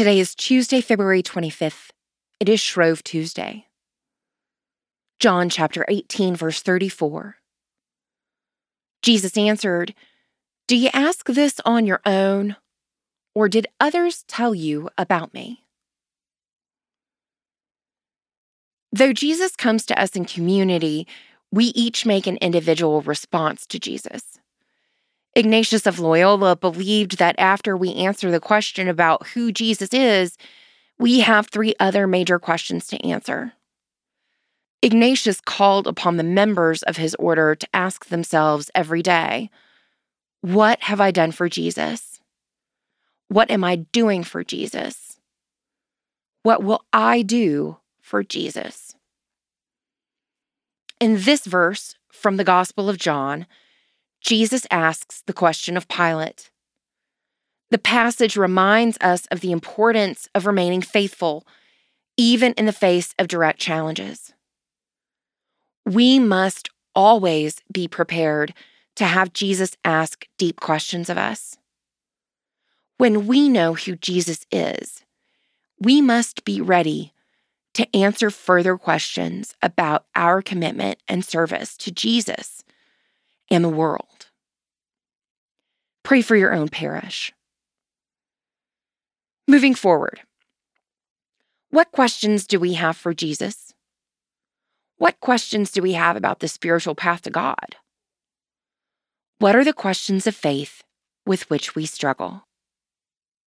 Today is Tuesday, February 25th. It is Shrove Tuesday. John chapter 18, verse 34. Jesus answered, Do you ask this on your own, or did others tell you about me? Though Jesus comes to us in community, we each make an individual response to Jesus. Ignatius of Loyola believed that after we answer the question about who Jesus is, we have three other major questions to answer. Ignatius called upon the members of his order to ask themselves every day What have I done for Jesus? What am I doing for Jesus? What will I do for Jesus? In this verse from the Gospel of John, Jesus asks the question of Pilate. The passage reminds us of the importance of remaining faithful, even in the face of direct challenges. We must always be prepared to have Jesus ask deep questions of us. When we know who Jesus is, we must be ready to answer further questions about our commitment and service to Jesus and the world. Pray for your own parish. Moving forward, what questions do we have for Jesus? What questions do we have about the spiritual path to God? What are the questions of faith with which we struggle?